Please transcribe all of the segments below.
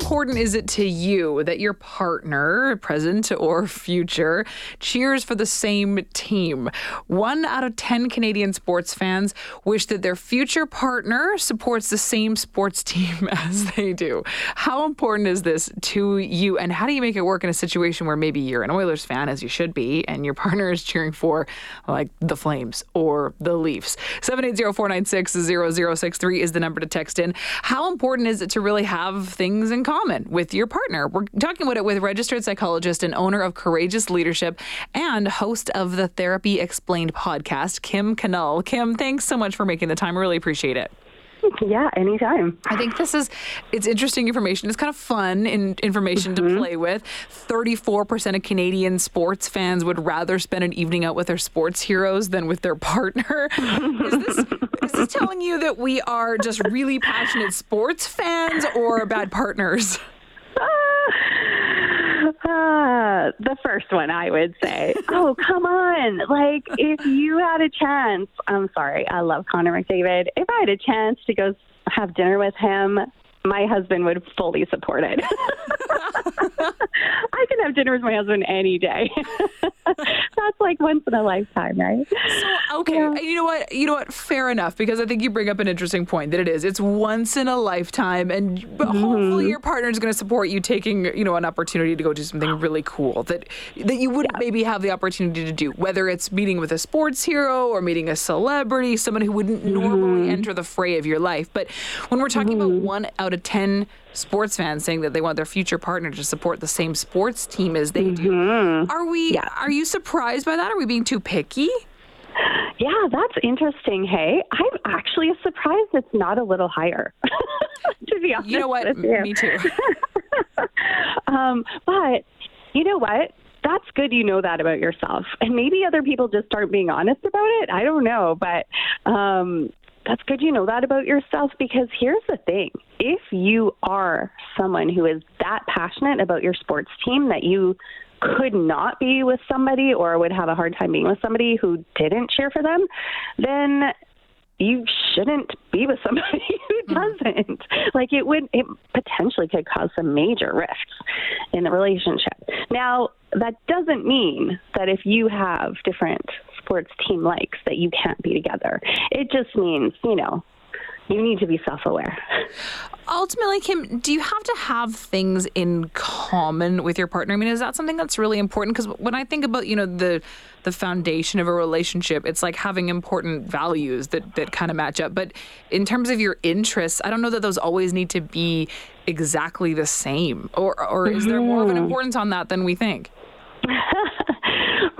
important is it to you that your partner, present or future, cheers for the same team? One out of 10 Canadian sports fans wish that their future partner supports the same sports team as they do. How important is this to you? And how do you make it work in a situation where maybe you're an Oilers fan, as you should be, and your partner is cheering for like the Flames or the Leafs? 780 496 0063 is the number to text in. How important is it to really have things in common with your partner? We're talking about it with registered psychologist and owner of Courageous Leadership and host of the Therapy Explained podcast, Kim Knull. Kim, thanks so much for making the time. I really appreciate it. Yeah, anytime. I think this is it's interesting information. It's kind of fun in, information mm-hmm. to play with. 34% of Canadian sports fans would rather spend an evening out with their sports heroes than with their partner. is this is this telling you that we are just really passionate sports fans or bad partners? Uh, the first one, I would say. oh, come on. Like, if you had a chance, I'm sorry, I love Connor McDavid. If I had a chance to go have dinner with him, my husband would fully support it. Can have dinner with my husband any day. That's like once in a lifetime, right? So okay, yeah. you know what? You know what? Fair enough, because I think you bring up an interesting point that it is. It's once in a lifetime, and mm-hmm. hopefully your partner is going to support you taking you know an opportunity to go do something really cool that that you wouldn't yeah. maybe have the opportunity to do, whether it's meeting with a sports hero or meeting a celebrity, someone who wouldn't mm-hmm. normally enter the fray of your life. But when we're talking mm-hmm. about one out of 10 sports fans saying that they want their future partner to support the same sports team as they mm-hmm. do. Are we yeah. are you surprised by that? Are we being too picky? Yeah, that's interesting. Hey, I'm actually surprised it's not a little higher. to be honest, you know what? You. Me too. um, but you know what? That's good you know that about yourself. And maybe other people just aren't being honest about it. I don't know. But um, that's good you know that about yourself because here's the thing if you are someone who is that passionate about your sports team that you could not be with somebody or would have a hard time being with somebody who didn't cheer for them, then you shouldn't be with somebody who mm-hmm. doesn't. Like it would, it potentially could cause some major rifts in the relationship. Now, that doesn't mean that if you have different sports team likes that you can't be together. It just means, you know, you need to be self aware. Ultimately, Kim, do you have to have things in common with your partner? I mean, is that something that's really important? Because when I think about, you know, the the foundation of a relationship, it's like having important values that, that kind of match up. But in terms of your interests, I don't know that those always need to be exactly the same. Or or is there more of an mm-hmm. importance on that than we think?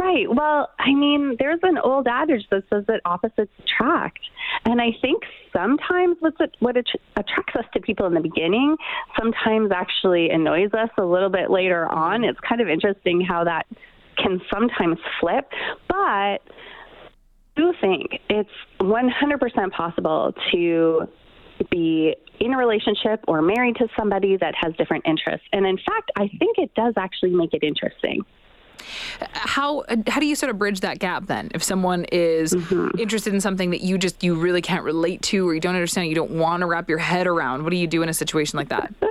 Right. Well, I mean, there's an old adage that says that opposites attract. And I think sometimes what's it, what attracts us to people in the beginning sometimes actually annoys us a little bit later on. It's kind of interesting how that can sometimes flip. But I do think it's 100% possible to be in a relationship or married to somebody that has different interests. And in fact, I think it does actually make it interesting. How how do you sort of bridge that gap then? If someone is mm-hmm. interested in something that you just you really can't relate to, or you don't understand, you don't want to wrap your head around, what do you do in a situation like that?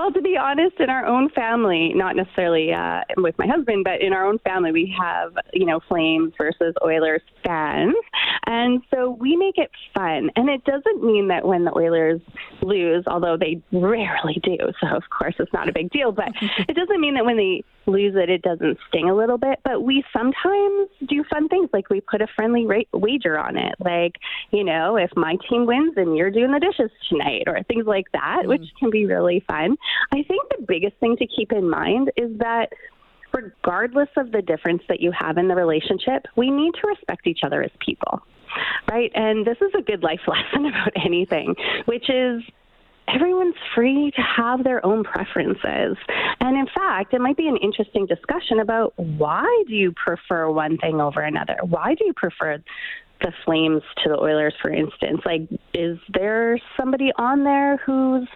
Well, to be honest, in our own family, not necessarily uh, with my husband, but in our own family, we have, you know, Flames versus Oilers fans. And so we make it fun. And it doesn't mean that when the Oilers lose, although they rarely do, so of course it's not a big deal, but it doesn't mean that when they lose it, it doesn't sting a little bit. But we sometimes do fun things, like we put a friendly ra- wager on it. Like, you know, if my team wins, then you're doing the dishes tonight, or things like that, mm. which can be really fun. I think the biggest thing to keep in mind is that regardless of the difference that you have in the relationship, we need to respect each other as people. Right? And this is a good life lesson about anything, which is everyone's free to have their own preferences. And in fact, it might be an interesting discussion about why do you prefer one thing over another? Why do you prefer the Flames to the Oilers, for instance? Like, is there somebody on there whose,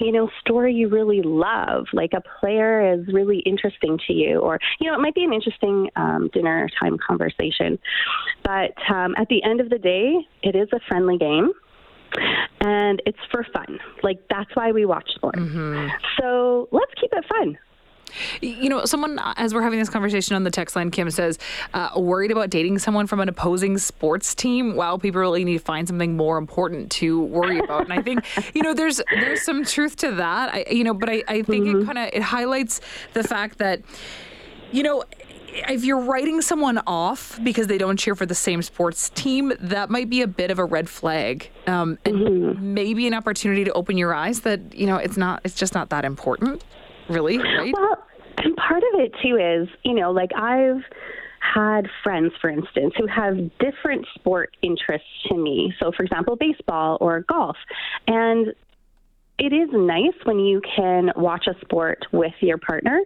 you know, story you really love? Like a player is really interesting to you, or you know, it might be an interesting um, dinner time conversation. But um, at the end of the day, it is a friendly game. And it's for fun. Like, that's why we watch sports. Mm-hmm. So let's keep it fun. You know, someone, as we're having this conversation on the text line, Kim says, uh, worried about dating someone from an opposing sports team. Wow, people really need to find something more important to worry about. and I think, you know, there's there's some truth to that. I, you know, but I, I think mm-hmm. it kind of it highlights the fact that, you know, if you're writing someone off because they don't cheer for the same sports team, that might be a bit of a red flag, um, and mm-hmm. maybe an opportunity to open your eyes that you know it's not, it's just not that important really, right? Well, and part of it too is, you know, like I've had friends, for instance, who have different sport interests to me. So, for example, baseball or golf. And it is nice when you can watch a sport with your partner.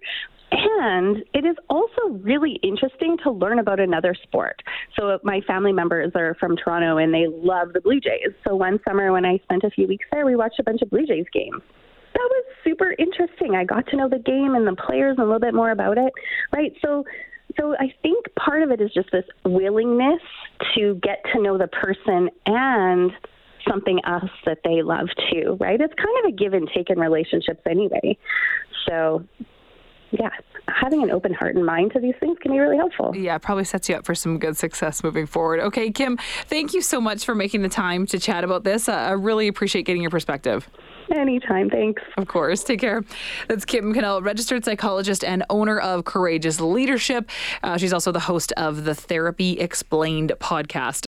And it is also really interesting to learn about another sport. So, my family members are from Toronto and they love the Blue Jays. So, one summer when I spent a few weeks there, we watched a bunch of Blue Jays games that was super interesting. I got to know the game and the players and a little bit more about it, right? So, so I think part of it is just this willingness to get to know the person and something else that they love too, right? It's kind of a give and take in relationships anyway. So, yeah, having an open heart and mind to these things can be really helpful. Yeah, probably sets you up for some good success moving forward. Okay, Kim, thank you so much for making the time to chat about this. I really appreciate getting your perspective. Anytime. Thanks. Of course. Take care. That's Kim Knull, registered psychologist and owner of Courageous Leadership. Uh, she's also the host of the Therapy Explained podcast.